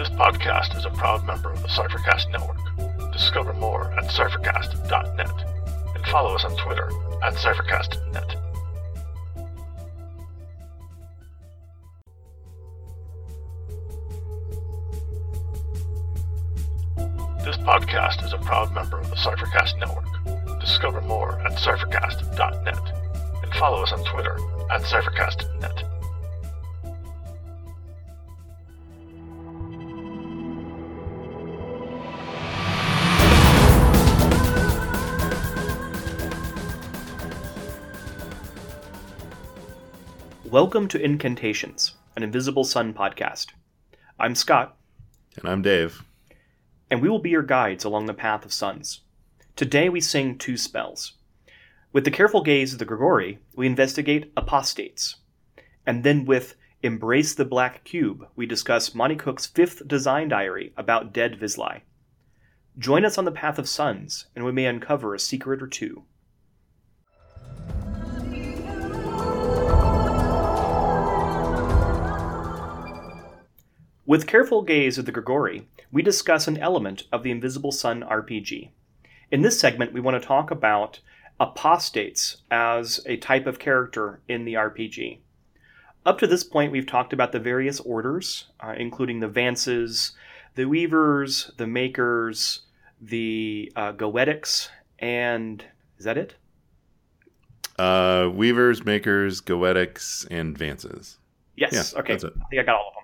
This podcast is a proud member of the Cyphercast Network. Discover more at cyphercast.net and follow us on Twitter at cyphercastnet. Welcome to Incantations, an Invisible Sun podcast. I'm Scott, And I'm Dave. and we will be your guides along the path of suns. Today we sing two spells. With the careful gaze of the Grigori, we investigate apostates. And then with Embrace the Black Cube, we discuss Monte Cook's fifth design diary about dead Vislae. Join us on the path of suns, and we may uncover a secret or two. With careful gaze of the Grigori, we discuss an element of the Invisible Sun RPG. In this segment, we want to talk about apostates as a type of character in the RPG. Up to this point, we've talked about the various orders, uh, including the Vances, the Weavers, the Makers, the uh, Goetics, and is that it? Uh, Weavers, Makers, Goetics, and Vances. Yes. Yeah, okay. that's it. I think I got all of them.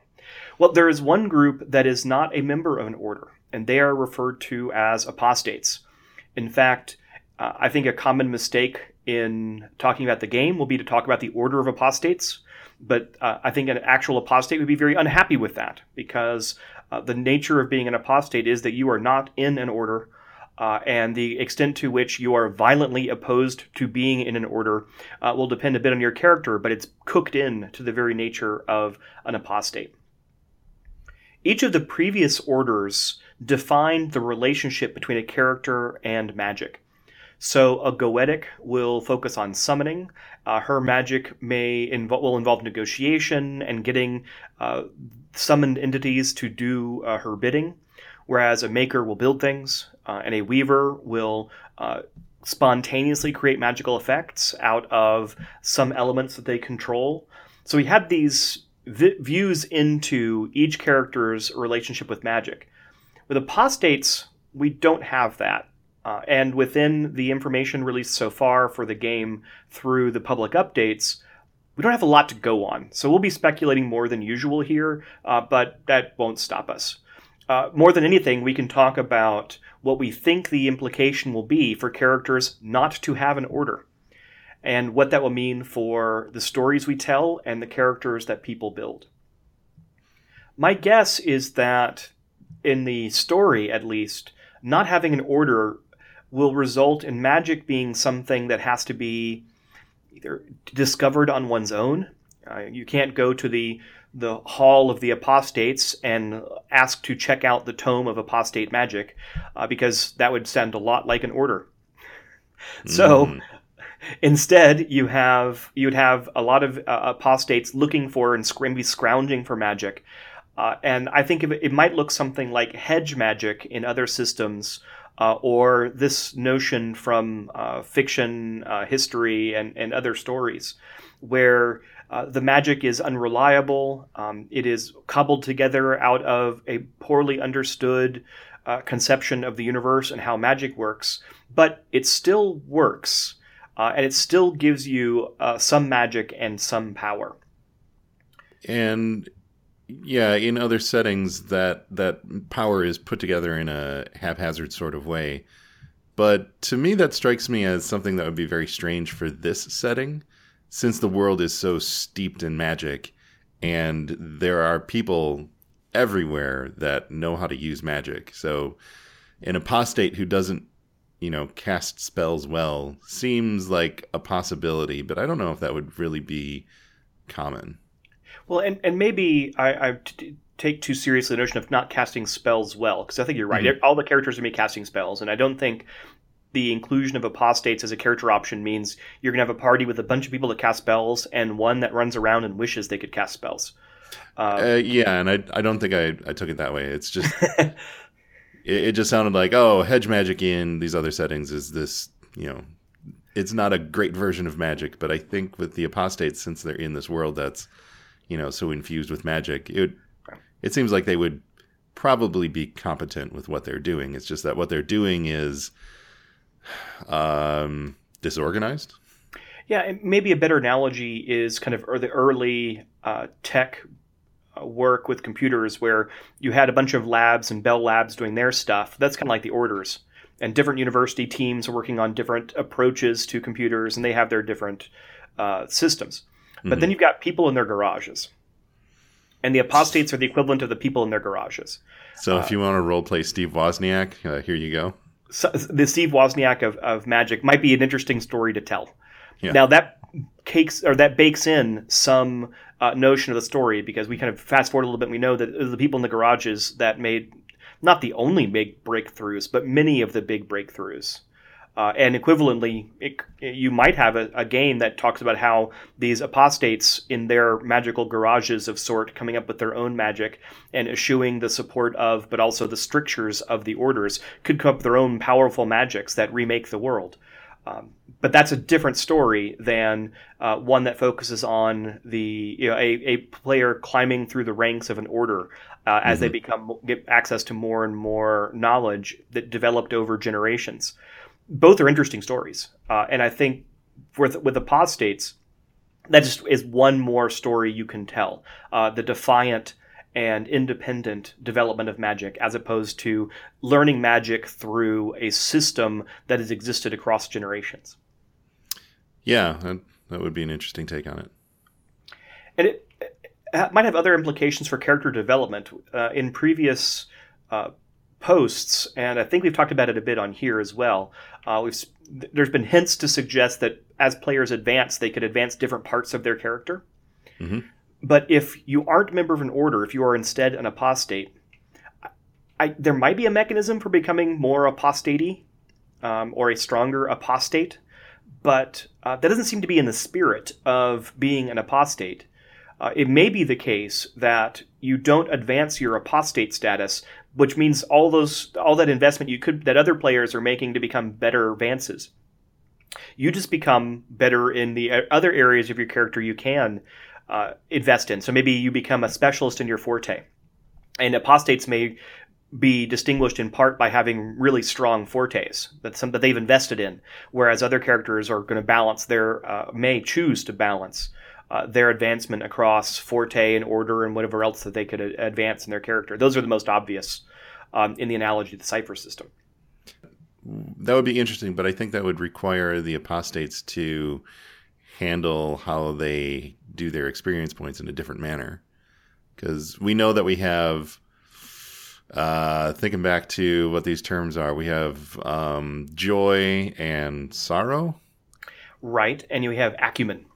Well, there is one group that is not a member of an order, and they are referred to as apostates. In fact, uh, I think a common mistake in talking about the game will be to talk about the order of apostates, but uh, I think an actual apostate would be very unhappy with that because uh, the nature of being an apostate is that you are not in an order. Uh, and the extent to which you are violently opposed to being in an order uh, will depend a bit on your character, but it's cooked in to the very nature of an apostate. Each of the previous orders defined the relationship between a character and magic. So a Goetic will focus on summoning. Uh, her magic may invo- will involve negotiation and getting uh, summoned entities to do uh, her bidding. Whereas a maker will build things, uh, and a weaver will uh, spontaneously create magical effects out of some elements that they control. So we had these vi- views into each character's relationship with magic. With apostates, we don't have that. Uh, and within the information released so far for the game through the public updates, we don't have a lot to go on. So we'll be speculating more than usual here, uh, but that won't stop us. Uh, more than anything, we can talk about what we think the implication will be for characters not to have an order, and what that will mean for the stories we tell and the characters that people build. My guess is that in the story, at least, not having an order will result in magic being something that has to be either discovered on one's own. Uh, you can't go to the the hall of the apostates and ask to check out the tome of apostate magic uh, because that would sound a lot like an order. So Mm. Instead, you have you would have a lot of uh, apostates looking for and maybe scrounging for magic. Uh, and I think it, might look something like hedge magic in other systems, uh, or this notion from uh, fiction, uh, history, and, and other stories, where uh, the magic is unreliable. Um, it is cobbled together out of a poorly understood conception of the universe and how magic works, but it still works, uh, and it still gives you uh, some magic and some power. And yeah, in other settings, that that power is put together in a haphazard sort of way. But to me, that strikes me as something that would be very strange for this setting, since the world is so steeped in magic, and there are people everywhere that know how to use magic. So, an apostate who doesn't, you know, cast spells well seems like a possibility, but I don't know if that would really be common. Well, and, and maybe I, I t- take too seriously the notion of not casting spells well, because I think you're right. Mhm. All the characters are going to be casting spells, and I don't think the inclusion of apostates as a character option means you're going to have a party with a bunch of people that cast spells and one that runs around and wishes they could cast spells. Uh, uh, yeah, and I I don't think I, I took it that way. It's just it, it just sounded like oh, hedge magic in these other settings is this you know it's not a great version of magic, but I think with the apostates, since they're in this world that's you know so infused with magic, it it seems like they would probably be competent with what they're doing. It's just that what they're doing is um, disorganized. Yeah, maybe a better analogy is kind of the early uh, tech work with computers where you had a bunch of labs and Bell Labs doing their stuff. That's kind of like the orders. And different university teams are working on different approaches to computers and they have their different uh, systems. Mm-hmm. But then you've got people in their garages and the apostates are the equivalent of the people in their garages. So, if you want to role play Steve Wozniak, uh, here you go. So the Steve Wozniak of, of Magic might be an interesting story to tell. Yeah. Now that cakes or that bakes in some uh, notion of the story because we kind of fast forward a little bit. And we know that the people in the garages that made not the only big breakthroughs, but many of the big breakthroughs. Uh, and equivalently, it, you might have a, a, game that talks about how these apostates in their magical garages of sort coming up with their own magic and eschewing the support of, but also the strictures of the orders, could come up with their own powerful magics that remake the world. Um, but that's a different story than uh, one that focuses on the you know a, a player climbing through the ranks of an order uh, as mm-hmm. they become get access to more and more knowledge that developed over generations both are interesting stories, uh, and I think with with apostates, that just is one more story you can tell. Uh, the defiant and independent development of magic, as opposed to learning magic through a system that has existed across generations. Yeah, that, that would be an interesting take on it. And it, it might have other implications for character development. Uh, in previous uh, posts, and I think we've talked about it a bit on here as well. Uh, we've there's been hints to suggest that as players advance, they could advance different parts of their character. Mm-hmm. But if you aren't a member of an order, if you are instead an apostate, I, there might be a mechanism for becoming more apostate um, or a stronger apostate, but uh, that doesn't seem to be in the spirit of being an apostate. Uh, it may be the case that you don't advance your apostate status, which means all those all that investment you could that other players are making to become better advances. You just become better in the uh, other areas of your character you can uh, invest in. So maybe you become a specialist in your forte, and apostates may be distinguished in part by having really strong fortes that some that they've invested in, whereas other characters are going to balance their uh, may choose to balance uh, their advancement across forte and order and whatever else that they could advance in their character. Those are the most obvious um, in the analogy of the Cypher system. That would be interesting, but I think that would require the apostates to handle how they do their experience points in a different manner. Because we know that we have, uh, thinking back to what these terms are, we have um, joy and sorrow. Right, and you have acumen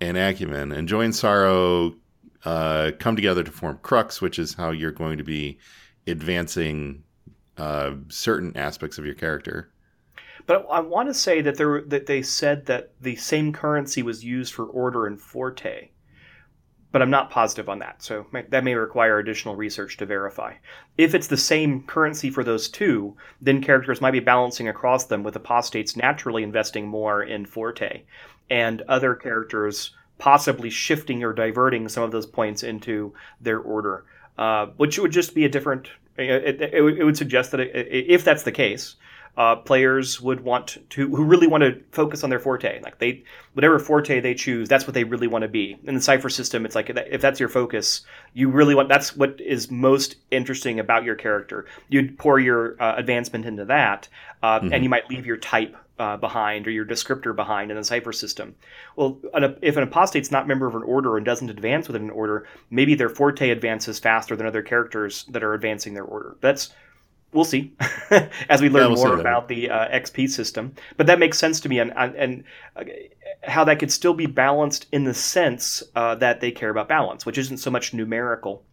and acumen. And joy and sorrow uh, come together to form crux, which is how you're going to be advancing uh, certain aspects of your character. But I want to say that there that they said that the same currency was used for order and forte, but I'm not positive on that. So that may require additional research to verify. If it's the same currency for those two, then characters might be balancing across them with apostates naturally investing more in forte and other characters possibly shifting or diverting some of those points into their order, uh, which would just be a different. It, it, it would suggest that if that's the case, uh, players would want to who really want to focus on their forte like they whatever forte they choose that's what they really want to be in the Cypher system it's like if that's your focus you really want that's what is most interesting about your character you'd pour your uh, advancement into that uh, mm-hmm. and you might leave your type uh, behind or your descriptor behind in the Cypher system. Well, an, if an apostate's not member of an order and doesn't advance within an order, maybe their forte advances faster than other characters that are advancing their order. That's we'll see as we learn yeah, we'll more about the uh, XP system. But that makes sense to me, and and, uh, how that could still be balanced in the sense uh, that they care about balance, which isn't so much numerical,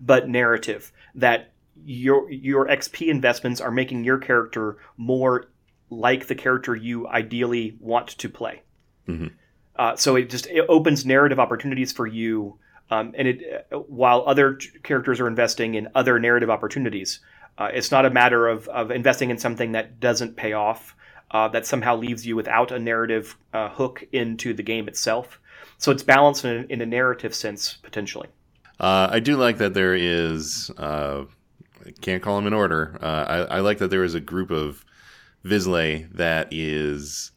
but narrative. That your your XP investments are making your character more like the character you ideally want to play. Mm-hmm. Uh, so it just it opens narrative opportunities for you Um, and it, uh, while other characters are investing in other narrative opportunities, uh, it's not a matter of, of investing in something that doesn't pay off, uh, that somehow leaves you without a narrative uh, hook into the game itself. So it's balanced in a, in a narrative sense, potentially. Uh, I do like that there is, uh, can't call them in order. I, I like that there is a group of Vislae that is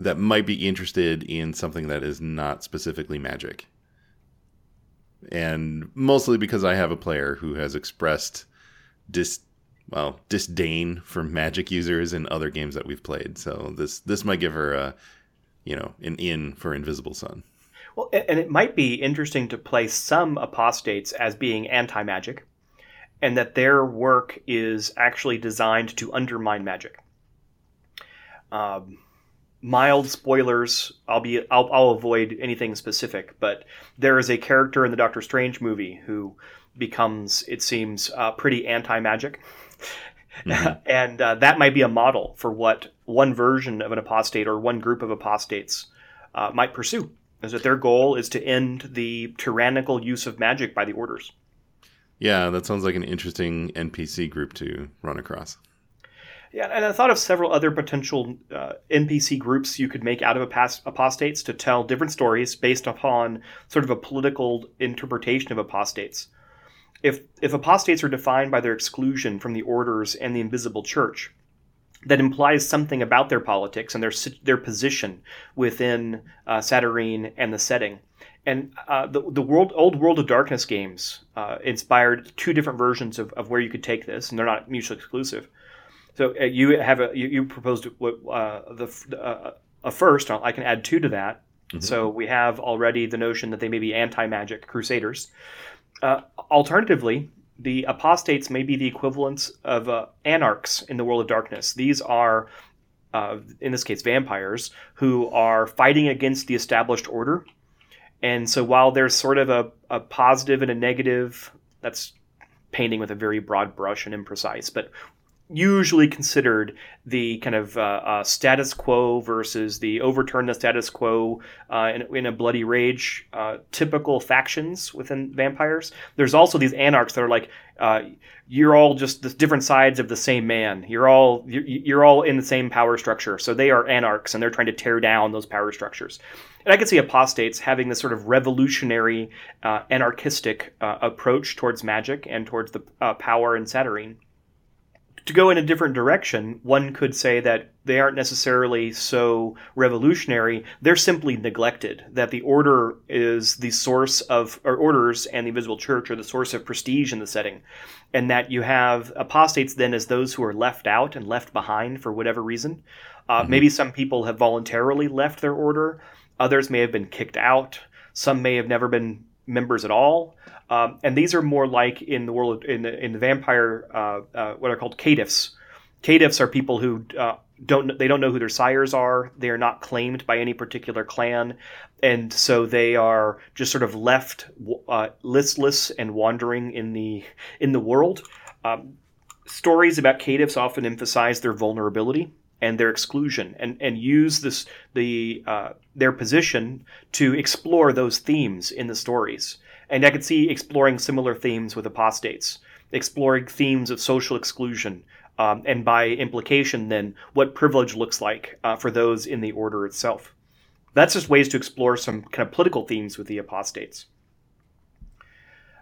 that might be interested in something that is not specifically magic. And mostly because I have a player who has expressed dis well disdain for magic users in other games that we've played. So this this might give her a you know an in for Invisible Sun. Well, and it might be interesting to play some apostates as being anti magic, and that their work is actually designed to undermine magic. Um, mild spoilers. I'll be I'll, I'll avoid anything specific, but there is a character in the Doctor Strange movie who becomes, it seems, uh, pretty anti magic. Mm-hmm. and uh, that might be a model for what one version of an apostate or one group of apostates uh, might pursue. Is that their goal is to end the tyrannical use of magic by the orders? Yeah, that sounds like an interesting NPC group to run across. Yeah, and I thought of several other potential uh, NPC groups you could make out of apostates to tell different stories based upon sort of a political interpretation of apostates if if apostates are defined by their exclusion from the orders and the invisible church, that implies something about their politics and their their position within uh, Satyrine and the setting. And uh, the the world old World of Darkness games uh, inspired two different versions of, of where you could take this, and they're not mutually exclusive. So uh, you have a you, you proposed what uh, the uh, a first. I can add two to that. Mm-hmm. So we have already the notion that they may be anti-magic crusaders. Uh, alternatively, the apostates may be the equivalents of uh, anarchs in the world of darkness. These are, uh, in this case, vampires who are fighting against the established order. And so while there's sort of a, a positive and a negative, that's painting with a very broad brush and imprecise, but usually considered the kind of uh, uh, status quo versus the overturn the status quo uh, in, in, a bloody rage uh, typical factions within vampires. There's also these anarchs that are like uh, you're all just the different sides of the same man. You're all you're, all in the same power structure. So they are anarchs and they're trying to tear down those power structures. And i could see apostates having this sort of revolutionary uh, anarchistic approach towards magic and towards the power in satyrine to go in a different direction, one could say that they aren't necessarily so revolutionary. They're simply neglected. That the order is the source of, or orders and the invisible church are the source of prestige in the setting. And that you have apostates then as those who are left out and left behind for whatever reason. Uh, mm-hmm. Maybe some people have voluntarily left their order, others may have been kicked out, some may have never been members at all. Um, and these are more like in the world in the, in the vampire uh, uh, what are called caitiffs. Caitiffs are people who uh, don't they don't know who their sires are. They are not claimed by any particular clan, and so they are just sort of left uh, listless and wandering in the in the world. Um, stories about caitiffs often emphasize their vulnerability and their exclusion and, and use this the uh, their position to explore those themes in the stories. And I could see exploring similar themes with apostates, exploring themes of social exclusion, um, and by implication, then what privilege looks like uh, for those in the order itself. That's just ways to explore some kind of political themes with the apostates.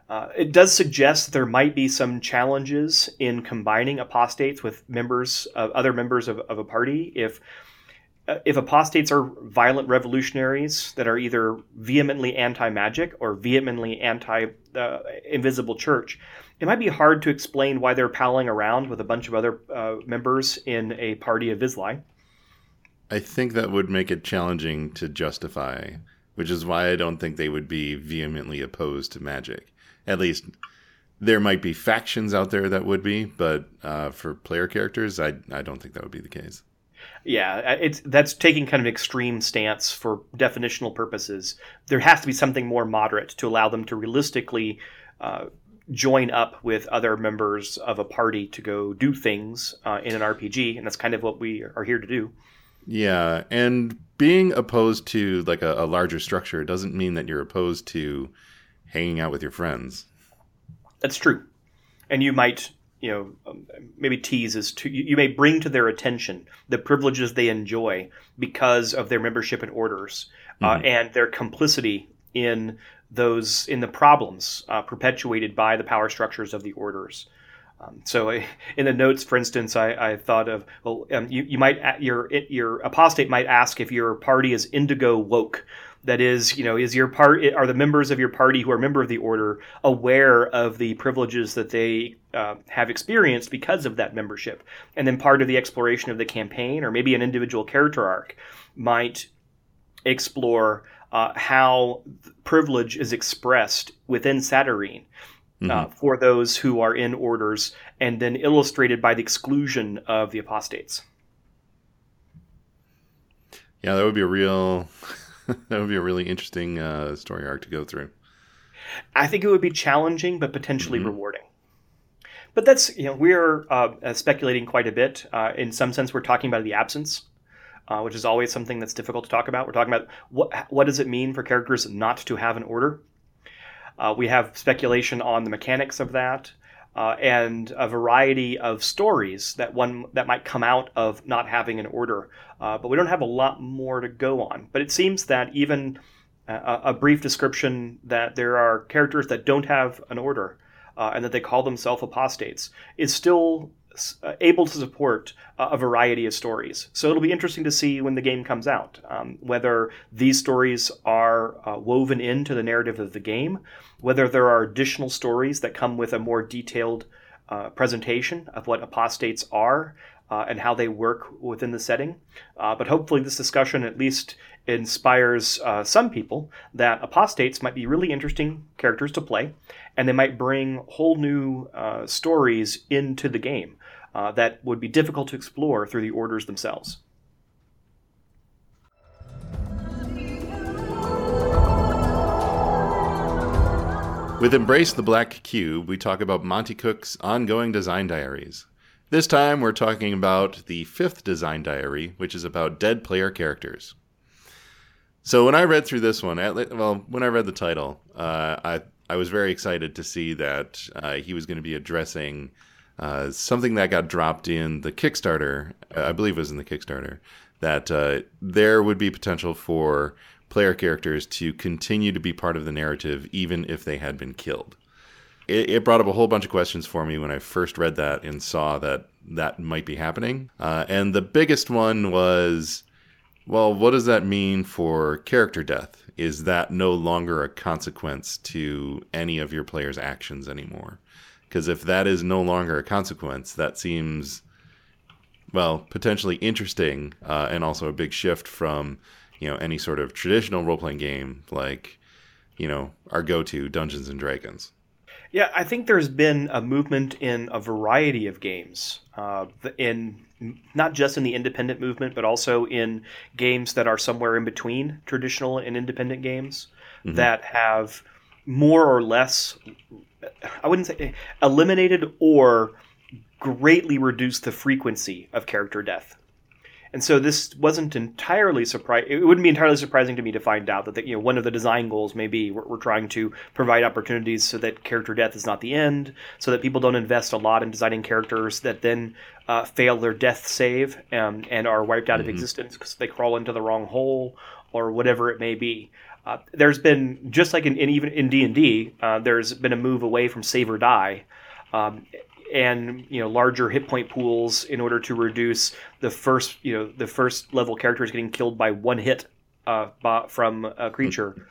Uh, it does suggest there might be some challenges in combining apostates with members of other members of, of a party if uh, if apostates are violent revolutionaries that are either vehemently anti-magic or vehemently anti-invisible uh, church it might be hard to explain why they're palling around with a bunch of other uh, members in a party of Vislae. I think that would make it challenging to justify, which is why I don't think they would be vehemently opposed to magic at least there might be factions out there that would be, but uh, for player characters, I I don't think that would be the case. Yeah, it's that's taking kind of an extreme stance for definitional purposes. There has to be something more moderate to allow them to realistically uh, join up with other members of a party to go do things uh, in an RPG, and that's kind of what we are here to do. Yeah, and being opposed to like a, a larger structure doesn't mean that you're opposed to hanging out with your friends. That's true, and you might you know um, maybe tease is to you, you may bring to their attention the privileges they enjoy because of their membership in orders uh, and their complicity in those in the problems uh, perpetuated by the power structures of the orders. Um, so I, in the notes, for instance, I, I thought of well, um, you, you might your your apostate might ask if your party is indigo woke. That is, you know, is your part are the members of your party who are member of the order aware of the privileges that they uh, have experienced because of that membership? And then part of the exploration of the campaign, or maybe an individual character arc, might explore uh, how privilege is expressed within Satyrine uh, for those who are in orders, and then illustrated by the exclusion of the apostates. Yeah, that would be a real that would be a really interesting uh, story arc to go through. I think it would be challenging, but potentially rewarding. But that's you know we're uh, uh, speculating quite a bit. Uh, in some sense, we're talking about the absence, uh, which is always something that's difficult to talk about. We're talking about what what does it mean for characters not to have an order. Uh, we have speculation on the mechanics of that, uh, and a variety of stories that one that might come out of not having an order. Uh, but we don't have a lot more to go on. But it seems that even a, a brief description that there are characters that don't have an order uh, and that they call themselves apostates is still uh, able to support uh, a variety of stories. So it'll be interesting to see when the game comes out um, whether these stories are uh, woven into the narrative of the game, whether there are additional stories that come with a more detailed uh, presentation of what apostates are. Uh, and how they work within the setting. Uh, but hopefully, this discussion at least inspires uh, some people that apostates might be really interesting characters to play, and they might bring whole new uh, stories into the game uh, that would be difficult to explore through the orders themselves. With Embrace the Black Cube, we talk about Monte Cook's ongoing design diaries. This time, we're talking about the fifth design diary, which is about dead player characters. So when I read through this one, at, well, when I read the title, uh, I I was very excited to see that uh, he was going to be addressing uh, something that got dropped in the Kickstarter. I believe it was in the Kickstarter that uh, there would be potential for player characters to continue to be part of the narrative even if they had been killed. It, it brought up a whole bunch of questions for me when I first read that and saw that that might be happening. Uh, and the biggest one was well, what does that mean for character death? Is that no longer a consequence to any of your players' actions anymore? Because if that is no longer a consequence, that seems, well, potentially interesting uh, and also a big shift from, you know, any sort of traditional role playing game like, you know, our go to Dungeons and Dragons. Yeah, I think there's been a movement in a variety of games, uh, in not just in the independent movement, but also in games that are somewhere in between traditional and independent games mm-hmm. that have more or less, I wouldn't say eliminated or greatly reduced the frequency of character death. And so this wasn't entirely surprising. It wouldn't be entirely surprising to me to find out that the, you know one of the design goals may be we're, we're, trying to provide opportunities so that character death is not the end, so that people don't invest a lot in designing characters that then uh, fail their death save um, and are wiped out mm-hmm. of existence because they crawl into the wrong hole or whatever it may be. Uh, there's been just like in, in even in D and D, uh, there's been a move away from save or die. Um, and you know larger hit point pools in order to reduce the first you know the first level characters getting killed by one hit uh, from a creature.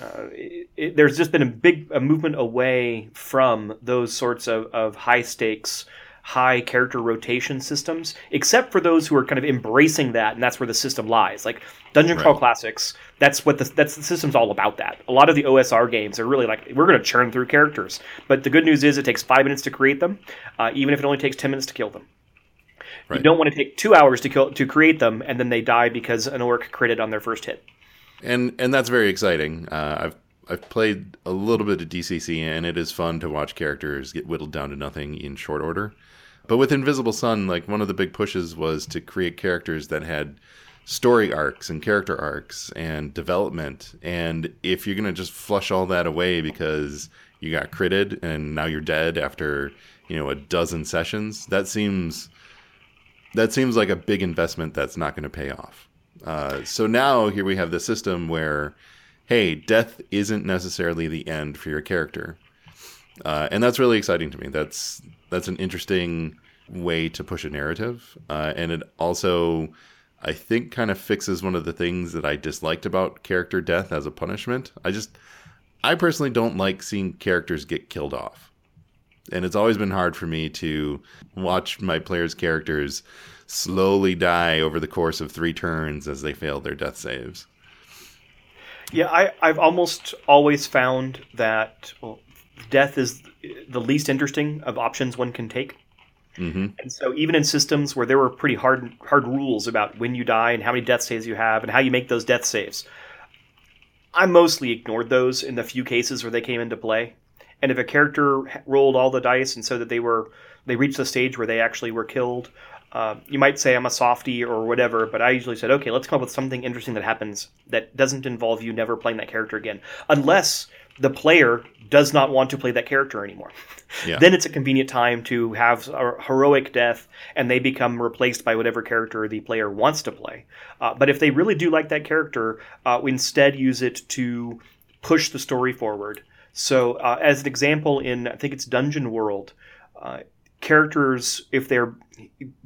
Uh, it, it, there's just been a big a movement away from those sorts of, of high stakes high character rotation systems, except for those who are kind of embracing that, and that's where the system lies. Like Dungeon Crawl Classics, that's what the that's the system's all about. That a lot of the OSR games are really like we're going to churn through characters, but the good news is it takes five minutes to create them, uh, even if it only takes ten minutes to kill them. Right. You don't want to take two hours to kill to create them, and then they die because an orc critted on their first hit. And and that's very exciting. Uh, I've I've played a little bit of DCC, and it is fun to watch characters get whittled down to nothing in short order. But with Invisible Sun, like one of the big pushes was to create characters that had story arcs and character arcs and development. And if you're gonna just flush all that away because you got critted and now you're dead after you know a dozen sessions, that seems that seems like a big investment that's not going to pay off. Uh, so now here we have the system where, hey, death isn't necessarily the end for your character, uh, and that's really exciting to me. That's that's an interesting way to push a narrative, uh, and it also I think kind of fixes one of the things that I disliked about character death as a punishment. I just, I personally don't like seeing characters get killed off. And it's always been hard for me to watch my players' characters slowly die over the course of three turns as they fail their death saves. Yeah, I, I've almost always found that well, death is the least interesting of options one can take. Mm-hmm. And so, even in systems where there were pretty hard hard rules about when you die and how many death saves you have and how you make those death saves, I mostly ignored those in the few cases where they came into play. And if a character rolled all the dice and so that they were they reached the stage where they actually were killed, uh, you might say I'm a softy or whatever, but I usually said, okay, let's come up with something interesting that happens that doesn't involve you never playing that character again, unless the player does not want to play that character anymore. Yeah. then it's a convenient time to have a heroic death and they become replaced by whatever character the player wants to play. Uh, but if they really do like that character, uh, we instead use it to push the story forward. So, uh, as an example, in I think it's Dungeon World, uh, characters, if they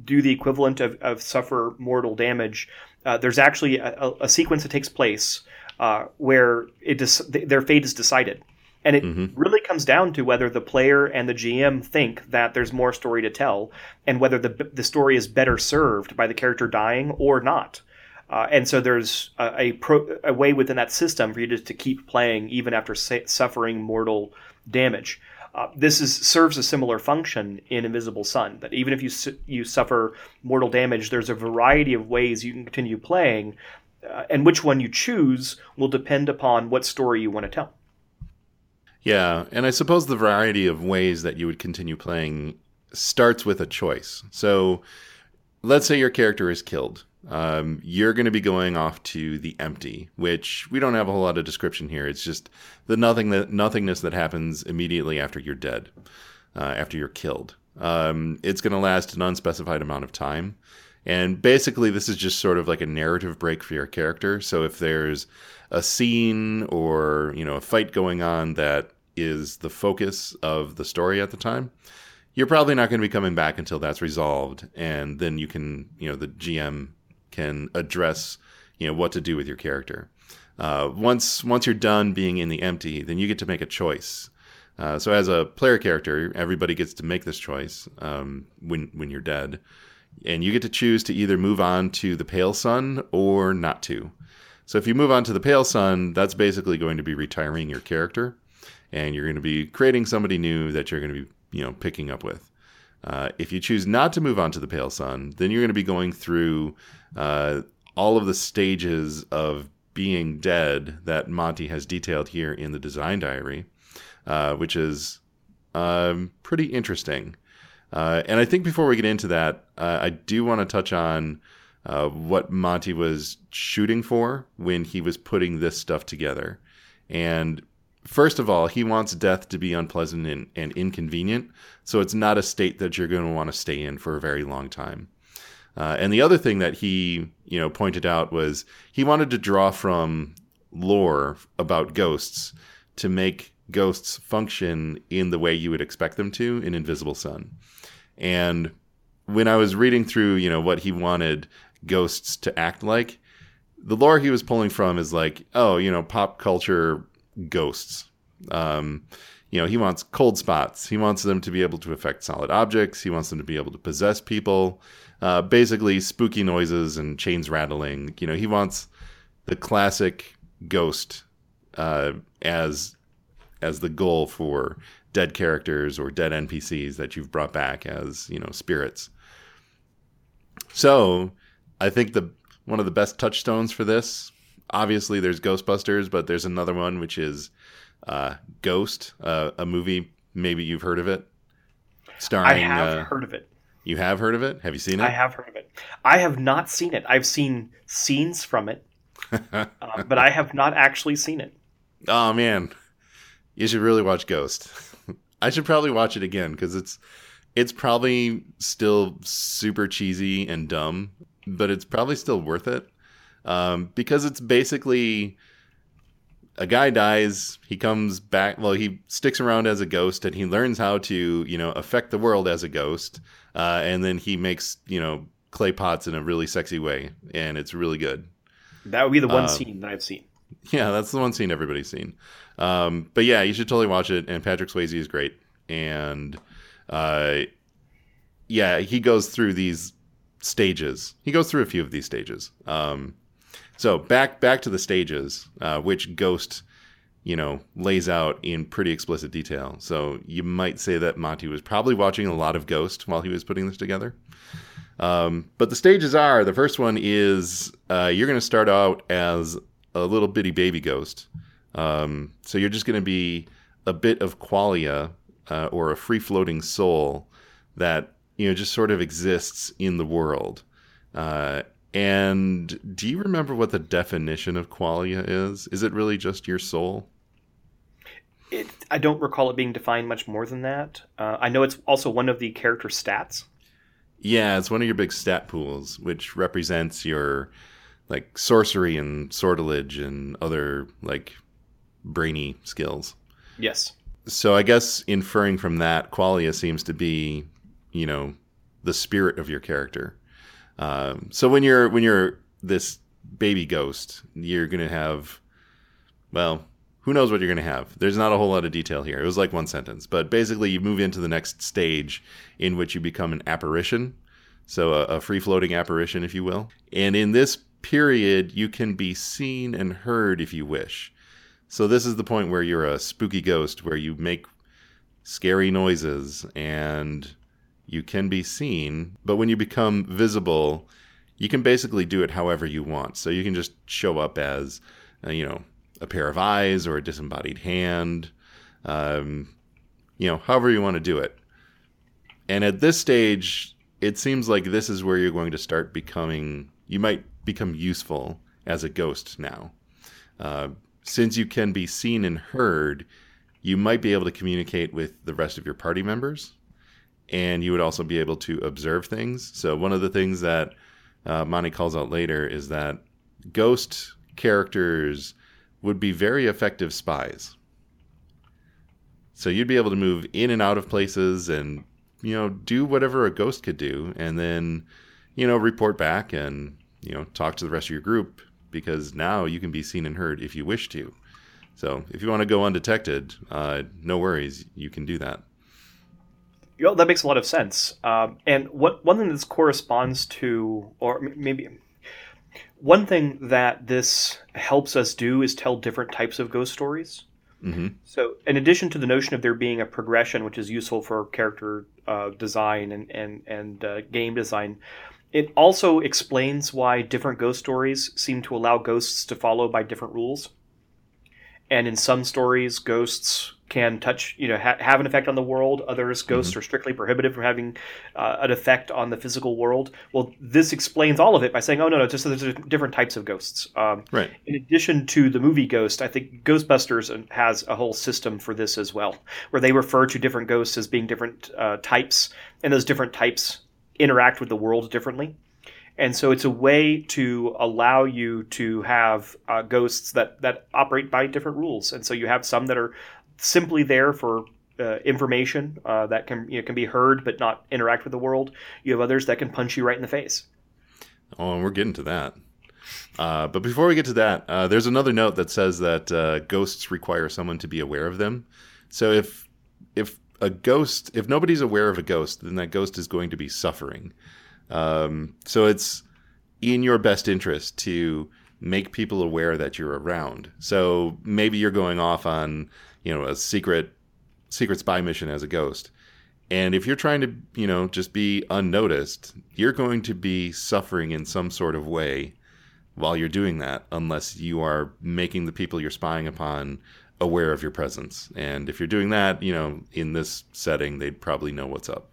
do the equivalent of, of suffer mortal damage, uh, there's actually a, a, sequence that takes place uh, where it des- their fate is decided. And it mm-hmm. really comes down to whether the player and the GM think that there's more story to tell, and whether the the story is better served by the character dying or not. Uh, and so there's a, a, pro, a, way within that system for you just to keep playing even after sa- suffering mortal damage. Uh, this is serves a similar function in Invisible Sun. That even if you su- you suffer mortal damage, there's a variety of ways you can continue playing uh, and which one you choose will depend upon what story you want to tell. Yeah, and I suppose the variety of ways that you would continue playing starts with a choice. So, let's say your character is killed. Um, you're going to be going off to the empty, which we don't have a whole lot of description here. It's just the nothing that nothingness that happens immediately after you're dead, uh, after you're killed. Um, it's going to last an unspecified amount of time. And basically, this is just sort of like a narrative break for your character. So if there's a scene or you know a fight going on that is the focus of the story at the time, you're probably not going to be coming back until that's resolved, and then you can you know the GM can address you know what to do with your character. Uh, once once you're done being in the empty, then you get to make a choice. Uh, so as a player character, everybody gets to make this choice um, when when you're dead and you get to choose to either move on to the Pale Sun or not to. So if you move on to the Pale Sun, that's basically going to be retiring your character, and you're going to be creating somebody new that you're going to be, you know, picking up with. Uh, if you choose not to move on to the Pale Sun, then you're going to be going through uh, all of the stages of being dead that Monte has detailed here in the design diary, uh, which is um, pretty interesting. Uh, and I think before we get into that, uh, I do want to touch on uh, what Monte was shooting for when he was putting this stuff together. And first of all, he wants death to be unpleasant and, and inconvenient. So it's not a state that you're going to want to stay in for a very long time. Uh, and the other thing that he, you know, pointed out was he wanted to draw from lore about ghosts to make ghosts function in the way you would expect them to in Invisible Sun. And when I was reading through, you know, what he wanted ghosts to act like, the lore he was pulling from is like, oh, you know, pop culture ghosts. Um, you know, he wants cold spots. He wants them to be able to affect solid objects. He wants them to be able to possess people. Uh, basically, spooky noises and chains rattling. You know, he wants the classic ghost uh, as as the goal for dead characters or dead NPCs that you've brought back as you know spirits. So, I think the one of the best touchstones for this, obviously, there's Ghostbusters, but there's another one which is uh, Ghost, uh, a movie. Maybe you've heard of it. Starring. I have uh, heard of it. You have heard of it? Have you seen it? I have heard of it. I have not seen it. I've seen scenes from it, uh, but I have not actually seen it. Oh man, you should really watch Ghost. I should probably watch it again because it's it's probably still super cheesy and dumb, but it's probably still worth it. Um, because it's basically a guy dies he comes back well he sticks around as a ghost and he learns how to you know affect the world as a ghost uh, and then he makes you know clay pots in a really sexy way and it's really good. That would be the one Um, scene that I've seen. yeah that's the one scene everybody's seen um, but yeah you should totally watch it. And patrick swayze is great. And uh, yeah he goes through these stages. He goes through a few of these stages. Um, so back back to the stages uh, which ghost you know lays out in pretty explicit detail. So you might say that monte was probably watching a lot of ghost while he was putting this together. Um, but the stages are the first one is uh, you're going to start out as a little bitty baby ghost um, so you're just going to be a bit of qualia uh, or a free floating soul that you know just sort of exists in the world uh, and do you remember what the definition of qualia is? Is it really just your soul? It, I don't recall it being defined much more than that. Uh, I know it's also one of the character stats. Yeah, it's one of your big stat pools, which represents your like sorcery and sortilege and other like brainy skills. Yes. So I guess inferring from that, qualia seems to be, you know, the spirit of your character. Um, so when you're when you're this baby ghost, you're gonna have, well, who knows what you're gonna have? There's not a whole lot of detail here. It was like one sentence, but basically you move into the next stage in which you become an apparition, so a, a free floating apparition, if you will. And in this period, you can be seen and heard if you wish. So this is the point where you're a spooky ghost, where you make scary noises and you can be seen. But when you become visible, you can basically do it however you want. So you can just show up as, uh, you know, a pair of eyes or a disembodied hand, um, you know, however you want to do it. And at this stage, it seems like this is where you're going to start becoming, you might become useful as a ghost now. Uh, since you can be seen and heard, you might be able to communicate with the rest of your party members. And you would also be able to observe things. So, one of the things that uh, Monte calls out later is that ghost characters would be very effective spies. So, you'd be able to move in and out of places and, you know, do whatever a ghost could do. And then, you know, report back and, you know, talk to the rest of your group because now you can be seen and heard if you wish to. So if you want to go undetected, uh, no worries, you can do that. You know, that makes a lot of sense. Um, and what one thing this corresponds to, or maybe one thing that this helps us do is tell different types of ghost stories. hmm So, in addition to the notion of there being a progression, which is useful for character uh, design and and and uh, game design, it also explains why different ghost stories seem to allow ghosts to follow by different rules. And in some stories, ghosts can touch, you know, ha- have an effect on the world. Others, ghosts are strictly prohibited from having uh, an effect on the physical world. Well, this explains all of it by saying, "Oh no, no, just there's different types of ghosts." Um, Right. in addition to the movie Ghost, I think Ghostbusters has a whole system for this as well, where they refer to different ghosts as being different uh, types, and those different types interact with the world differently. And so it's a way to allow you to have uh, ghosts that, that operate by different rules. And so you have some that are simply there for uh, information uh, that can you know, can be heard but not interact with the world. You have others that can punch you right in the face. Oh, and we're getting to that. Uh, but before we get to that, uh, there's another note that says that uh, ghosts require someone to be aware of them. So if if a ghost, if nobody's aware of a ghost, then that ghost is going to be suffering. Um, so it's in your best interest to make people aware that you're around. So maybe you're going off on, you know, a secret secret spy mission as a ghost. And if you're trying to, you know, just be unnoticed, you're going to be suffering in some sort of way while you're doing that unless you are making the people you're spying upon aware of your presence. And if you're doing that, you know, in this setting, they'd probably know what's up.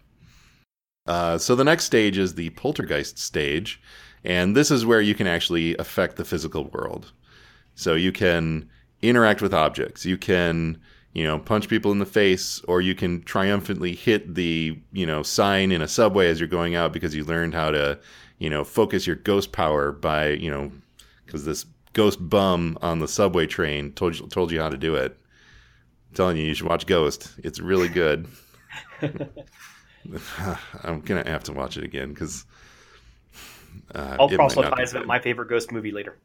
Uh, so the next stage is the poltergeist stage, and this is where you can actually affect the physical world. So you can interact with objects. You can, you know, punch people in the face, or you can triumphantly hit the, you know, sign in a subway as you're going out because you learned how to, you know, focus your ghost power by, you know, because this ghost bum on the subway train told you, told you how to do it. I'm telling you, you should watch Ghost. It's really good. I'm gonna have to watch it again because uh, I'll proselytize about my favorite ghost movie later.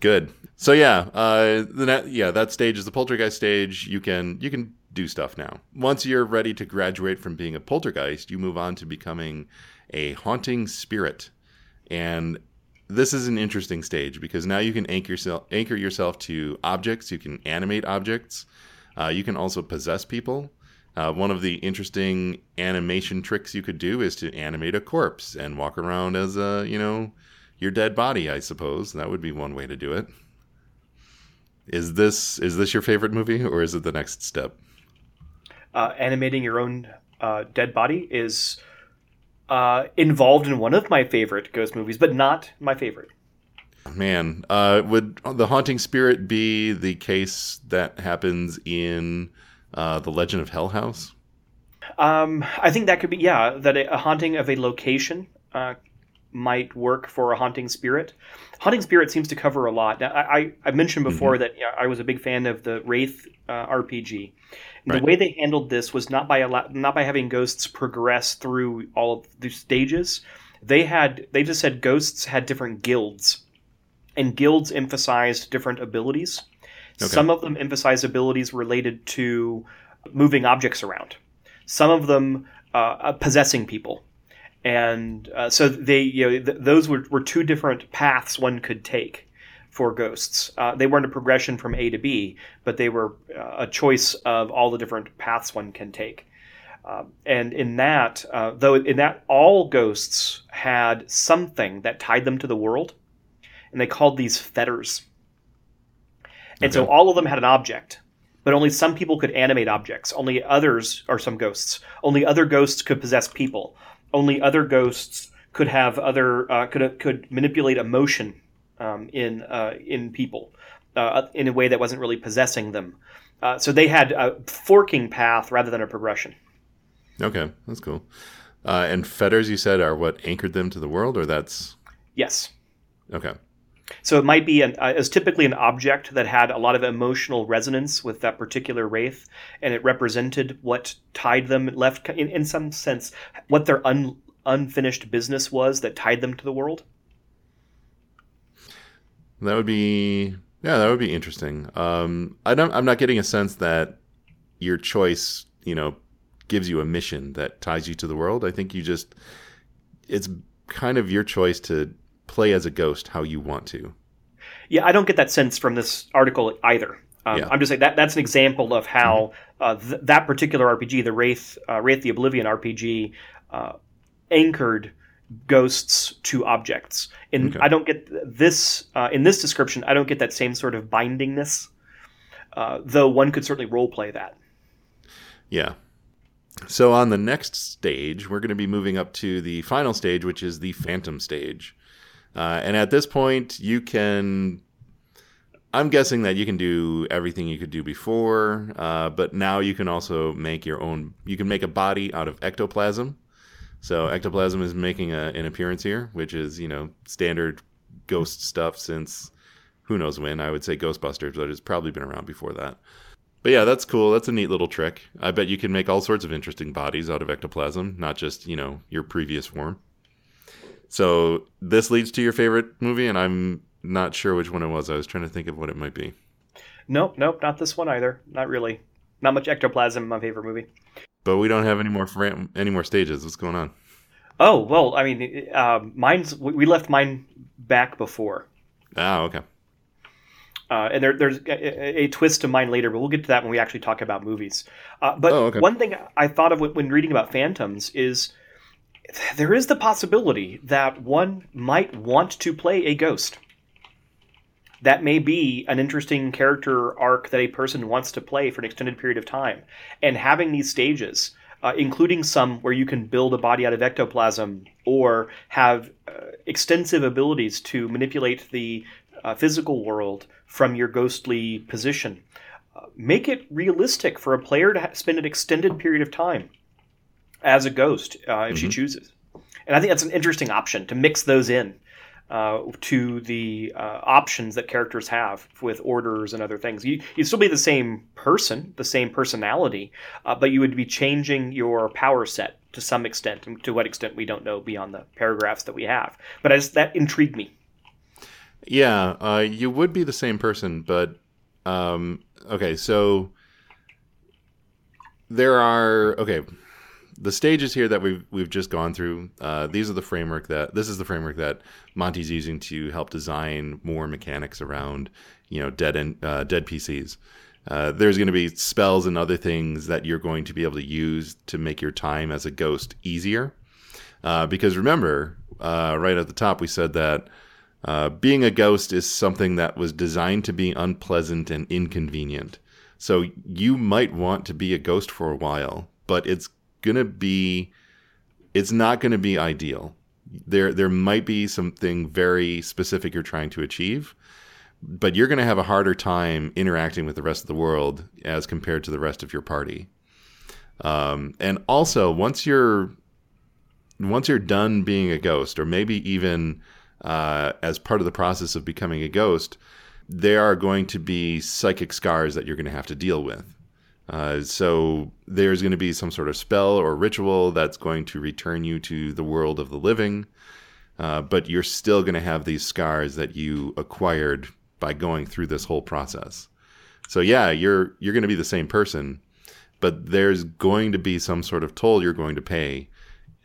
Good. So yeah, uh, the yeah that stage is the poltergeist stage. You can you can do stuff now. Once you're ready to graduate from being a poltergeist, you move on to becoming a haunting spirit, and this is an interesting stage because now you can anchor yourself anchor yourself to objects. You can animate objects. Uh, you can also possess people. Uh, one of the interesting animation tricks you could do is to animate a corpse and walk around as a, you know, your dead body. I suppose that would be one way to do it. Is this is this your favorite movie, or is it the next step? Uh, animating your own uh, dead body is uh, involved in one of my favorite ghost movies, but not my favorite. Man, uh, would the haunting spirit be the case that happens in uh, the Legend of Hell House? Um, I think that could be yeah. That a, haunting of a location uh, might work for a haunting spirit. Haunting spirit seems to cover a lot. Now, I, I mentioned before mm-hmm. that you know, I was a big fan of the Wraith uh, RPG. Right. The way they handled this was not by not by having ghosts progress through all of the stages. They had they just said ghosts had different guilds, and guilds emphasized different abilities. Okay. Some of them emphasize abilities related to moving objects around. Some of them uh, uh, possessing people, and uh, so they you know th- those were, were two different paths one could take for ghosts. Uh, they weren't a progression from A to B, but they were uh, a choice of all the different paths one can take. Uh, and in that, though, in that all ghosts had something that tied them to the world, and they called these fetters. And okay. so all of them had an object, but only some people could animate objects. Only others, or some ghosts, only other ghosts could possess people. Only other ghosts could have other uh, could could manipulate emotion um, in uh, in people uh, in a way that wasn't really possessing them. Uh, so they had a forking path rather than a progression. Okay, that's cool. Uh, and fetters, you said, are what anchored them to the world, or that's yes. Okay. So it might be an, uh, as typically an object that had a lot of emotional resonance with that particular wraith, and it represented what tied them, left in, in some sense, what their un, unfinished business was that tied them to the world. That would be yeah, that would be interesting. Um, I don't, I'm not getting a sense that your choice, you know, gives you a mission that ties you to the world. I think you just it's kind of your choice to play as a ghost how you want to. Yeah, I don't get that sense from this article either. Um, yeah. I'm just saying that that's an example of how mm-hmm. uh, th- that particular RPG, the Wraith, uh, Wraith the Oblivion RPG, uh, anchored ghosts to objects. And okay. I don't get this uh, in this description. I don't get that same sort of bindingness, uh, though one could certainly role play that. Yeah. So on the next stage, we're going to be moving up to the final stage, which is the Phantom stage. Uh, and at this point, you can. I'm guessing that you can do everything you could do before, uh, but now you can also make your own. You can make a body out of ectoplasm. So ectoplasm is making a, an appearance here, which is you know standard ghost stuff since who knows when. I would say Ghostbusters, but it's probably been around before that. But yeah, that's cool. That's a neat little trick. I bet you can make all sorts of interesting bodies out of ectoplasm, not just you know your previous form. So this leads to your favorite movie, and I'm not sure which one it was. I was trying to think of what it might be. Nope, nope, not this one either. Not really. Not much ectoplasm in my favorite movie. But we don't have any more any more stages. What's going on? Oh well, I mean, uh, mine's we left mine back before. Ah, okay. Uh, and there, there's a, a, twist to mine later, but we'll get to that when we actually talk about movies. Uh, but oh, okay. one thing I thought of when reading about phantoms is there is the possibility that one might want to play a ghost. That may be an interesting character arc that a person wants to play for an extended period of time. And having these stages uh, including some where you can build a body out of ectoplasm or have uh, extensive abilities to manipulate the uh, physical world from your ghostly position. Uh, make it realistic for a player to ha- spend an extended period of time as a ghost uh, if mm-hmm. she chooses. And I think that's an interesting option to mix those in uh, to the uh, options that characters have with orders and other things. You, would still be the same person, the same personality, uh, but you would be changing your power set to some extent. And to what extent, we don't know beyond the paragraphs that we have. But as, that intrigued me. Yeah, uh, you would be the same person, but um, okay, so there are okay the stages here that we've we've just gone through. Uh, these are the framework that this is the framework that Monte's using to help design more mechanics around you know dead and uh, dead PCs. Uh, there's going to be spells and other things that you're going to be able to use to make your time as a ghost easier. Uh, because remember, uh, right at the top, we said that uh, being a ghost is something that was designed to be unpleasant and inconvenient. So you might want to be a ghost for a while, but it's going to be it's not going to be ideal. There there might be something very specific you're trying to achieve, but you're going to have a harder time interacting with the rest of the world as compared to the rest of your party. Um, and also, once you're once you're done being a ghost, or maybe even uh, as part of the process of becoming a ghost, there are going to be psychic scars that you're going to have to deal with. Uh, so there's going to be some sort of spell or ritual that's going to return you to the world of the living, uh, but you're still going to have these scars that you acquired by going through this whole process. So yeah, you're you're going to be the same person, but there's going to be some sort of toll you're going to pay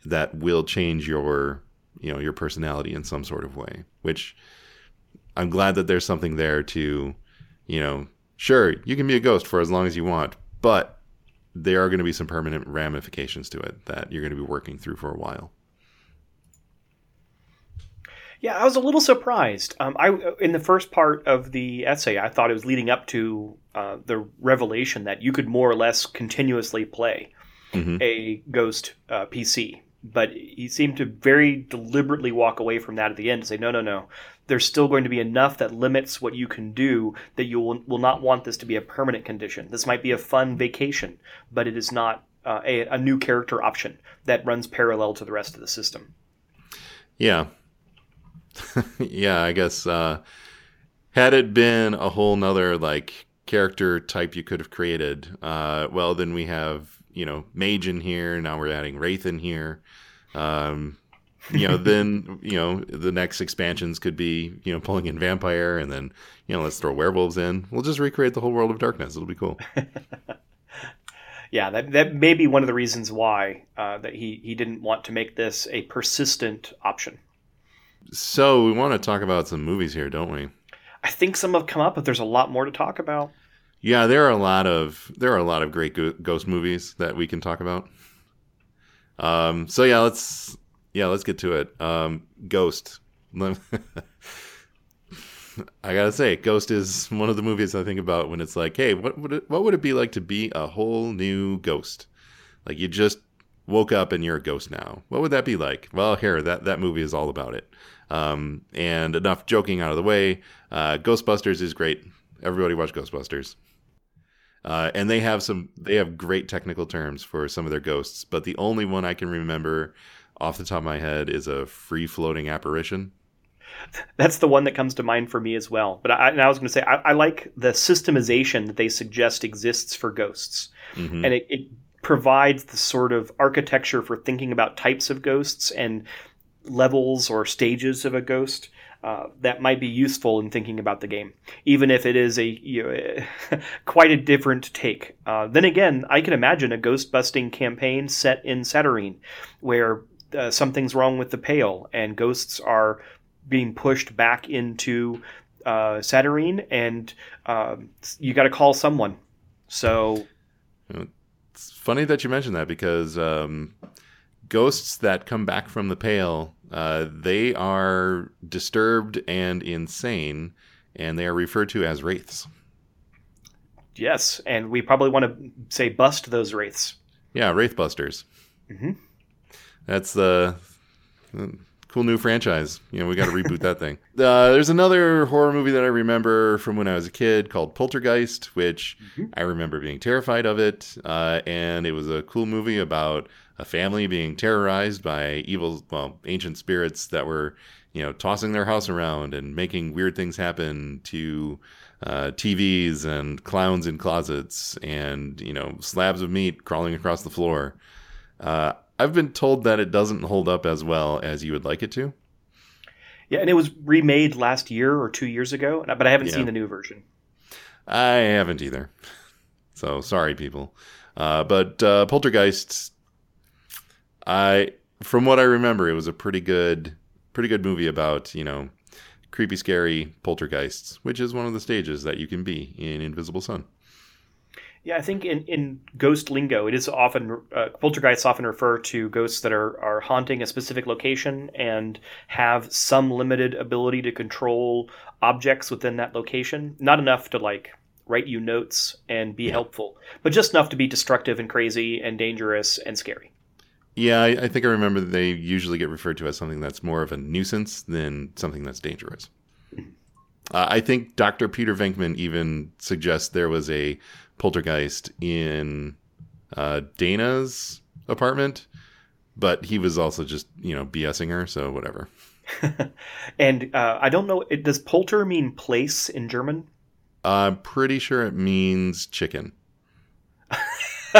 that will change your you know your personality in some sort of way. Which I'm glad that there's something there to you know sure you can be a ghost for as long as you want but there are going to be some permanent ramifications to it that you're going to be working through for a while. Yeah, I was a little surprised. Um, I in the first part of the essay, I thought it was leading up to uh, the revelation that you could more or less continuously play mm-hmm. a Ghost uh, PC. But he seemed to very deliberately walk away from that at the end and say, "No, no, no there's still going to be enough that limits what you can do that you will, will not want this to be a permanent condition. This might be a fun vacation, but it is not uh, a, a new character option that runs parallel to the rest of the system. Yeah. yeah, I guess uh, had it been a whole nother like character type you could have created, uh, well, then we have, you know, Mage in here. Now we're adding Wraith in here. Um, you know, then you know the next expansions could be you know pulling in vampire, and then you know let's throw werewolves in. We'll just recreate the whole world of darkness. It'll be cool. yeah, that that may be one of the reasons why uh, that he he didn't want to make this a persistent option. So we want to talk about some movies here, don't we? I think some have come up, but there's a lot more to talk about. Yeah, there are a lot of there are a lot of great ghost movies that we can talk about. Um, so yeah, let's yeah, let's get to it. Um, Ghost. I gotta say, Ghost is one of the movies I think about when it's like, hey, what would it, what would it be like to be a whole new ghost? Like you just woke up and you're a ghost now. What would that be like? Well, here that that movie is all about it. Um, and enough joking out of the way. Uh, Ghostbusters is great. Everybody watch Ghostbusters. Uh, and they have some they have great technical terms for some of their ghosts, but the only one I can remember off the top of my head is a free floating apparition. That's the one that comes to mind for me as well. But I, I was going to say I, I, like the systemization that they suggest exists for ghosts, mm-hmm. and it, it provides the sort of architecture for thinking about types of ghosts and levels or stages of a ghost. Uh, that might be useful in thinking about the game, even if it is a you know, quite a different take. Uh, then again, I can imagine a ghost busting campaign set in Satyrine, where uh, something's wrong with the Pale, and ghosts are being pushed back into uh, Satyrine, and uh, you got to call someone. So it's funny that you mentioned that because um, ghosts that come back from the Pale, uh, they are disturbed and insane, and they are referred to as wraiths. Yes, and we probably want to say bust those wraiths. Yeah, Wraithbusters. Mm-hmm. That's the uh, cool new franchise. You know, we got to reboot that thing. Uh, there's another horror movie that I remember from when I was a kid called Poltergeist, which Mm-hmm. I remember being terrified of it. Uh, and it was a cool movie about a family being terrorized by evil, well, ancient spirits that were, you know, tossing their house around and making weird things happen to uh, TVs and clowns in closets and, you know, slabs of meat crawling across the floor. I've been told that it doesn't hold up as well as you would like it to. Yeah, and it was remade last year or two years ago, but I haven't Yeah. seen the new version. I haven't either. So sorry, people. Uh, but uh, Poltergeist, I from what I remember, it was a pretty good, pretty good movie about you know creepy, scary poltergeists, which is one of the stages that you can be in Invisible Sun. Yeah, I think in, in ghost lingo, it is often uh, poltergeists often refer to ghosts that are, are haunting a specific location and have some limited ability to control objects within that location. Not enough to like write you notes and be helpful, but just enough to be destructive and crazy and dangerous and scary. Yeah, I, I think I remember they usually get referred to as something that's more of a nuisance than something that's dangerous. Uh, I think Dr. Peter Venkman even suggests there was a poltergeist in uh, Dana's apartment, but he was also just, you know, BSing her, so whatever. and uh, I don't know, it, does polter mean place in German? I'm pretty sure it means chicken.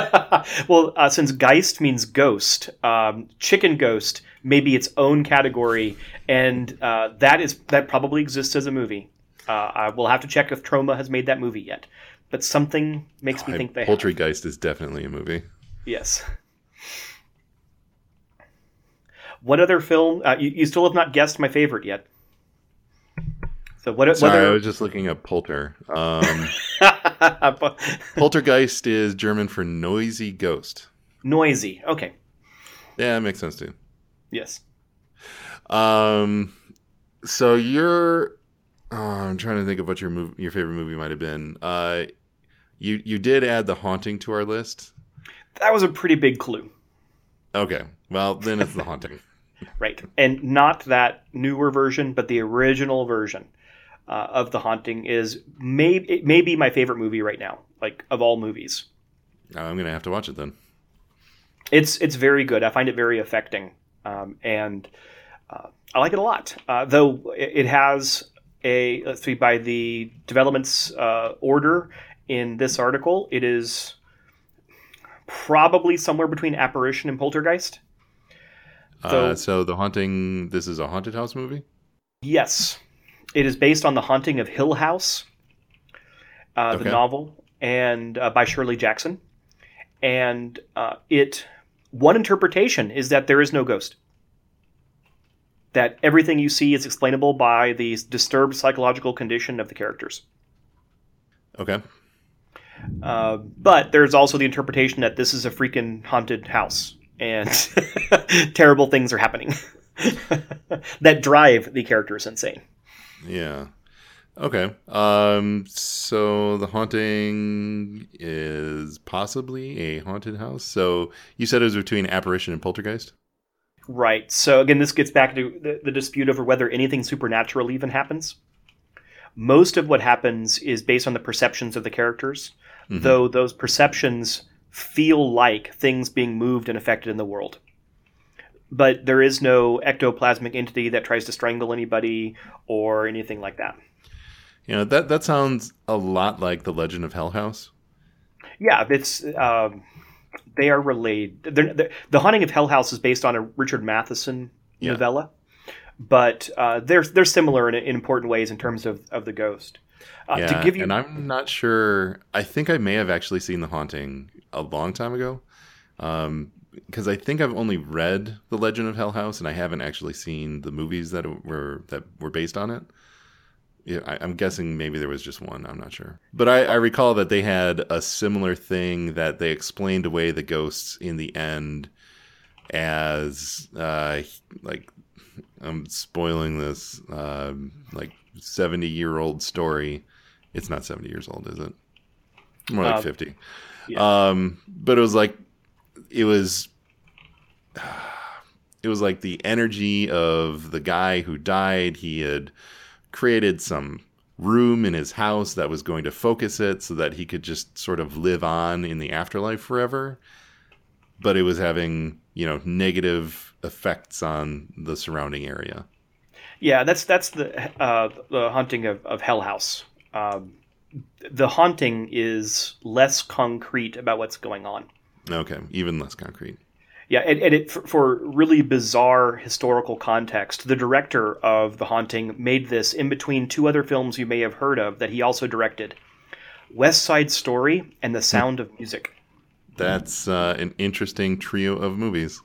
well, uh, since Geist means ghost, um, Chicken Ghost may be its own category, and uh, that is that probably exists as a movie. Uh, I will have to check if Troma has made that movie yet, but something makes me think they have. Poultrygeist is definitely a movie. Yes. What other film? Uh, you, you still have not guessed my favorite yet. So what? Sorry, whether I was just looking up Polter. Um, Poltergeist is German for noisy ghost. noisy? Okay. Yeah, it makes sense too. Yes. Um, so you're. Oh, I'm trying to think of what your your favorite movie might have been. Uh, you you did add The Haunting to our list. That was a pretty big clue. Okay, well then it's The Haunting. Right. And not that newer version, but the original version uh, of The Haunting is maybe it may be my favorite movie right now, like of all movies. Uh, I'm gonna have to watch it then. It's it's very good. I find it very affecting, um, and uh, I like it a lot. Uh, though it has a let's see by the developments uh, order in this article, it is probably somewhere between Apparition and Poltergeist. Uh, So- so The Haunting. This is a haunted house movie. Yes, it is based on the haunting of Hill House, uh, Okay. the novel, and uh, by Shirley Jackson. And uh, it one interpretation is that there is no ghost. That everything you see is explainable by the disturbed psychological condition of the characters. Okay. Uh, but there's also the interpretation that this is a freaking haunted house and terrible things are happening that drive the characters insane. Yeah. Okay. Um. So the haunting is possibly a haunted house. So you said it was between apparition and poltergeist. Right. So again, this gets back to the, the dispute over whether anything supernatural even happens. Most of what happens is based on the perceptions of the characters, Mhm. though those perceptions feel like things being moved and affected in the world. But there is no ectoplasmic entity that tries to strangle anybody or anything like that. You know that that sounds a lot like the Legend of Hell House. Yeah, it's um, they are related. They're, they're, the Haunting of Hell House is based on a Richard Matheson Yeah. novella, but uh, they're they're similar in, in important ways in terms of, of the ghost. Uh, yeah, to give you, and I'm not sure. I think I may have actually seen the haunting a long time ago, because I think I've only read the Legend of Hell House, and I haven't actually seen the movies that were that were based on it. Yeah, I, I'm guessing maybe there was just one. I'm not sure, but I, I recall that they had a similar thing that they explained away the ghosts in the end as uh, like I'm spoiling this um, like 70 year old story. It's not 70 years old, is it? More like Uh, 50. yeah. Um, but it was like it was it was like the energy of the guy who died. He had created some room in his house that was going to focus it so that he could just sort of live on in the afterlife forever. But it was having, you know, negative effects on the surrounding area. Yeah, that's that's the uh, the haunting of, of Hell House. Um, the haunting is less concrete about what's going on. Okay, even less concrete. Yeah, and, and it, for, for really bizarre historical context, the director of The Haunting made this in between two other films you may have heard of that he also directed West Side Story and The Sound of Music. That's uh, an interesting trio of movies.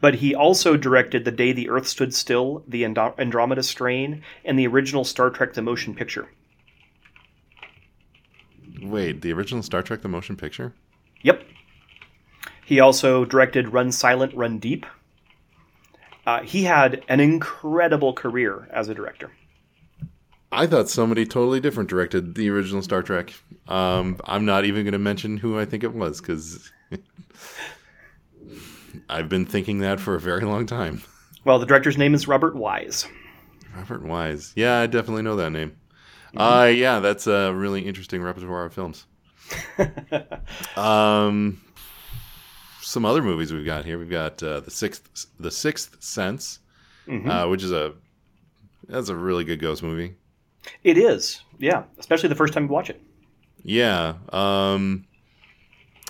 But he also directed The Day the Earth Stood Still, The Andromeda Strain, and the original Star Trek The Motion Picture. Wait, the original Star Trek the motion picture? Yep. He also directed Run Silent, Run Deep. Uh, he had an incredible career as a director. I thought somebody totally different directed the original Star Trek. Um, I'm not even going to mention who I think it was because I've been thinking that for a very long time. Well, the director's name is Robert Wise. Robert Wise. Yeah, I definitely know that name. Uh, yeah, that's a really interesting repertoire of films. um, some other movies we've got here. We've got uh, the sixth, the Sixth Sense, uh, which is a that's a really good ghost movie. It is, yeah, especially the first time you watch it. Yeah, um,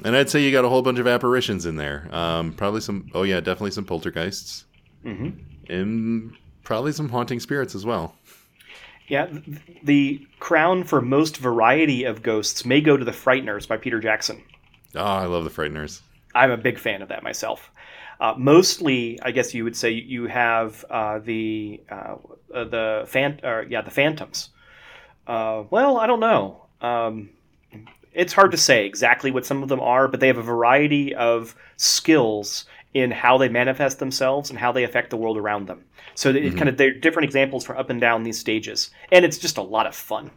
and I'd say you got a whole bunch of apparitions in there. Um, probably some. Oh yeah, definitely some poltergeists, hmm and probably some haunting spirits as well. Yeah, the crown for most variety of ghosts may go to The Frighteners by Peter Jackson. Oh, I love the Frighteners. I'm a big fan of that myself. Uh, mostly, I guess you would say you have uh, the uh, uh, the fan, or, yeah, the phantoms. Uh, well, I don't know. Um, it's hard to say exactly what some of them are, but they have a variety of skills in how they manifest themselves and how they affect the world around them. So it kind of they're different examples for up and down these stages, and it's just a lot of fun.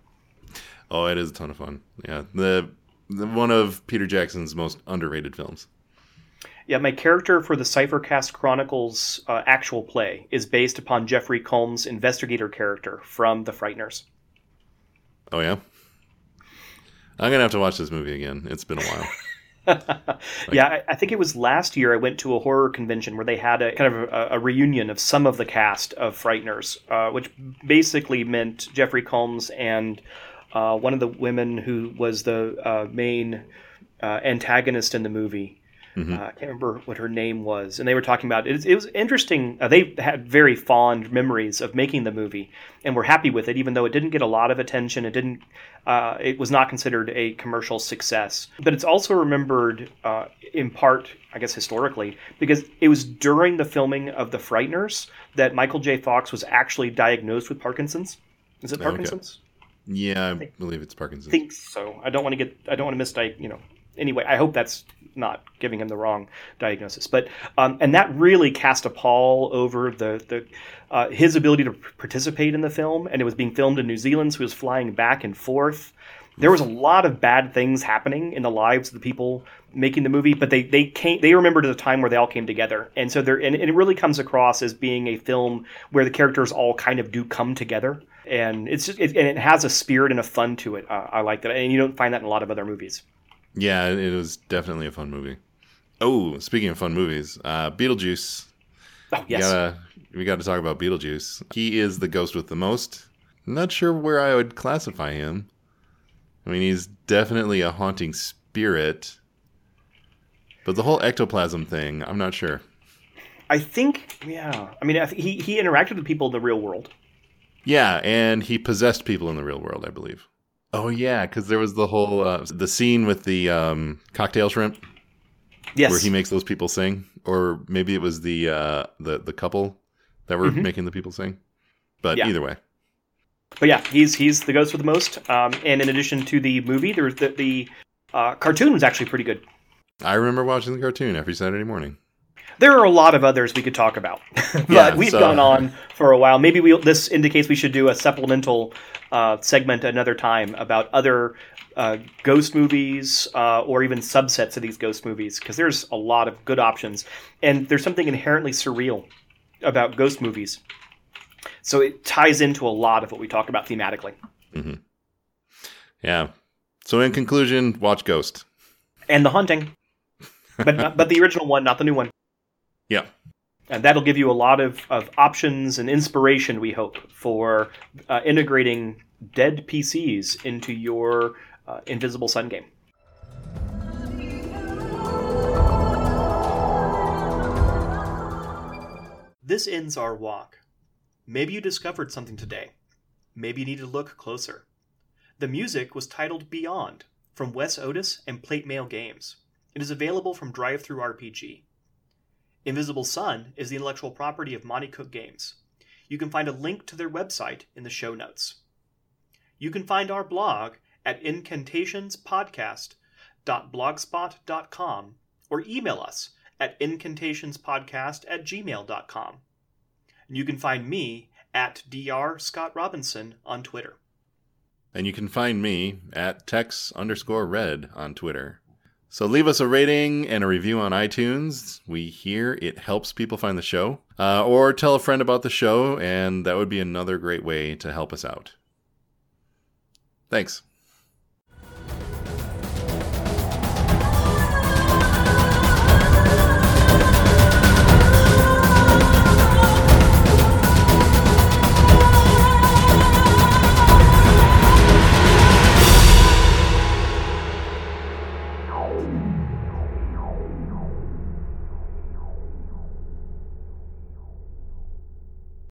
Oh, it is a ton of fun. Yeah, the, the one of Peter Jackson's most underrated films. Yeah, my character for the Cyphercast Chronicles uh, actual play is based upon Jeffrey Combs' investigator character from The Frighteners. Oh yeah, I'm gonna have to watch this movie again. It's been a while. yeah, I, I think it was last year I went to a horror convention where they had a kind of a, a reunion of some of the cast of Frighteners, uh, which basically meant Jeffrey Combs and uh, one of the women who was the uh, main uh, antagonist in the movie. Mhm. Uh, I can't remember what her name was, and they were talking about it. It was interesting. Uh, they had very fond memories of making the movie, and were happy with it, even though it didn't get a lot of attention. It didn't. Uh, it was not considered a commercial success, but it's also remembered uh, in part, I guess, historically, because it was during the filming of The Frighteners that Michael J. Fox was actually diagnosed with Parkinson's. Is it Okay. Parkinson's? Yeah, I believe it's Parkinson's. think so. I don't want to get. I don't want to misdiag. You know. Anyway, I hope that's not giving him the wrong diagnosis. But um, and that really cast a pall over the the uh, his ability to participate in the film. And it was being filmed in New Zealand, so he was flying back and forth. There was a lot of bad things happening in the lives of the people making the movie, but they they came they remembered the time where they all came together, and so there and, and it really comes across as being a film where the characters all kind of do come together, and it's just it, and it has a spirit and a fun to it. Uh, I like that, and you don't find that in a lot of other movies. Yeah, it was definitely a fun movie. Oh, speaking of fun movies, uh, Beetlejuice. Oh We yes, gotta we gotta talk about Beetlejuice. He is the ghost with the most. Not sure where I would classify him. I mean, he's definitely a haunting spirit. But the whole ectoplasm thing, I'm not sure. I think yeah. I mean, I th- he he interacted with people in the real world. Yeah, and he possessed people in the real world, I believe. Oh yeah, because there was the whole uh, the scene with the um, cocktail shrimp Yes, where he makes those people sing, or maybe it was the uh, the the couple that were Mhm. making the people sing. But Yeah. either way, but yeah, he's he's the ghost with the most. Um, and in addition to the movie, there's the the uh, cartoon was actually pretty good. I remember watching the cartoon every Saturday morning. There are a lot of others we could talk about, but Yeah, we've so- gone on for a while. Maybe we this indicates we should do a supplemental uh, segment another time about other uh, ghost movies uh, or even subsets of these ghost movies because there's a lot of good options and there's something inherently surreal about ghost movies so it ties into a lot of what we talk about thematically hmm Yeah. So in conclusion, watch Ghost. and the haunting but but the original one not the new one Yeah. and that'll give you a lot of, of options and inspiration we hope for uh, integrating dead pcs into your uh, invisible sun game. This ends our walk. Maybe you discovered something today. Maybe you need to look closer. The music was titled beyond from wes otis and plate mail games. It is available from DriveThruRPG Invisible Sun is the intellectual property of Monte Cook Games. You can find a link to their website in the show notes. You can find our blog at incantationspodcast.blogspot.com or email us at incantationspodcast at gmail.com. And you can find me at Dr. Scott Robinson on Twitter. And you can find me at Tex underscore red on Twitter. So leave us a rating and a review on iTunes. We hear it helps people find the show. Uh, or tell a friend about the show, and that would be another great way to help us out. Thanks.